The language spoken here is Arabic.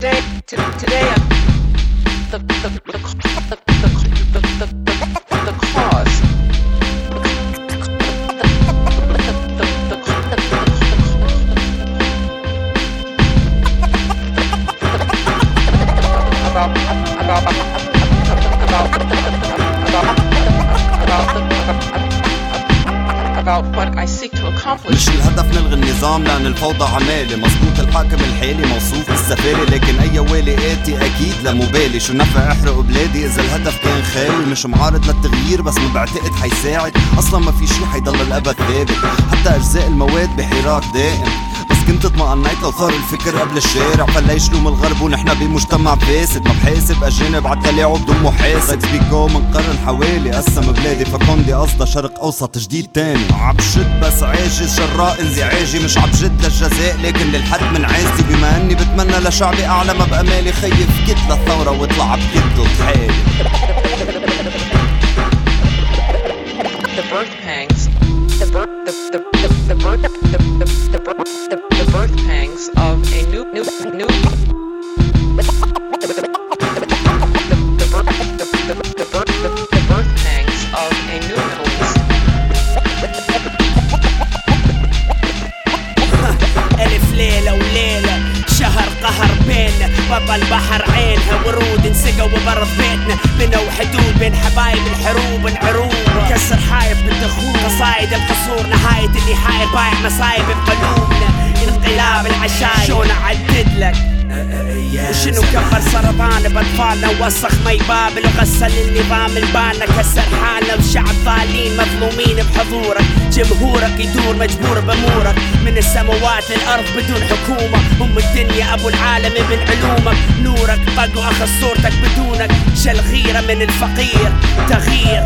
today, to, today, uh, the, the, the, the, the, the, the, the cause. About what I seek to accomplish. مش الهدف نلغي النظام لأن الفوضى عمالة مظبوط الحاكم الحالي موصوف بالسفالة لكن أي والي آتي أكيد لا مبالي. شو نفع أحرق بلادي إذا الهدف كان خاوي مش معارض للتغيير بس ما بعتقد حيساعد. أصلا ما في شي حيضل الأبد ثابت. حتى أجزاء المواد بحراك دائم. كنت اطمئنيت لو صار الفكر قبل الشارع. فليش لوم الغرب ونحن بمجتمع فاسد. ما بحاسب أجانب عالتلاعب دون محاسب. سبيك جو من قرن حوالي. قسم بلادي فكوندي قصده شرق أوسط جديد تاني. عبشد بس عاجز شراء انزعاجي مش عبجد للجزاء لكن للحد من عازي بما إني بتمنى لشعبي أعلى ما بامالي خيف. كت للثوره واطلع بكت وتحالي the birth pangs, the birth, the the the, the birth, the the the the, the birth pangs of a new new new. بابا البحر عينها ورود انسقى وبرد بيتنا. من حدود بين حبايب الحروب العروب كسر حايف من دخول قصايد القصور نهاية اللي حاير بايع مصايب بقلوبنا انقلاب العشاير. شلون أعدد لك؟ وشنو كبر سرطان بأطفالنا؟ ووسخ مي بابل وغسل النظام البانا كسر حالنا وشعب ظالين مظلومين بحضورك. جمهورك يدور مجبور بأمورك. من السماوات للأرض بدون حكومة. أم الدنيا أبو العالم ابن علومك. نورك طق واخذ صورتك بدونك. شل غيرة من الفقير. تغيير.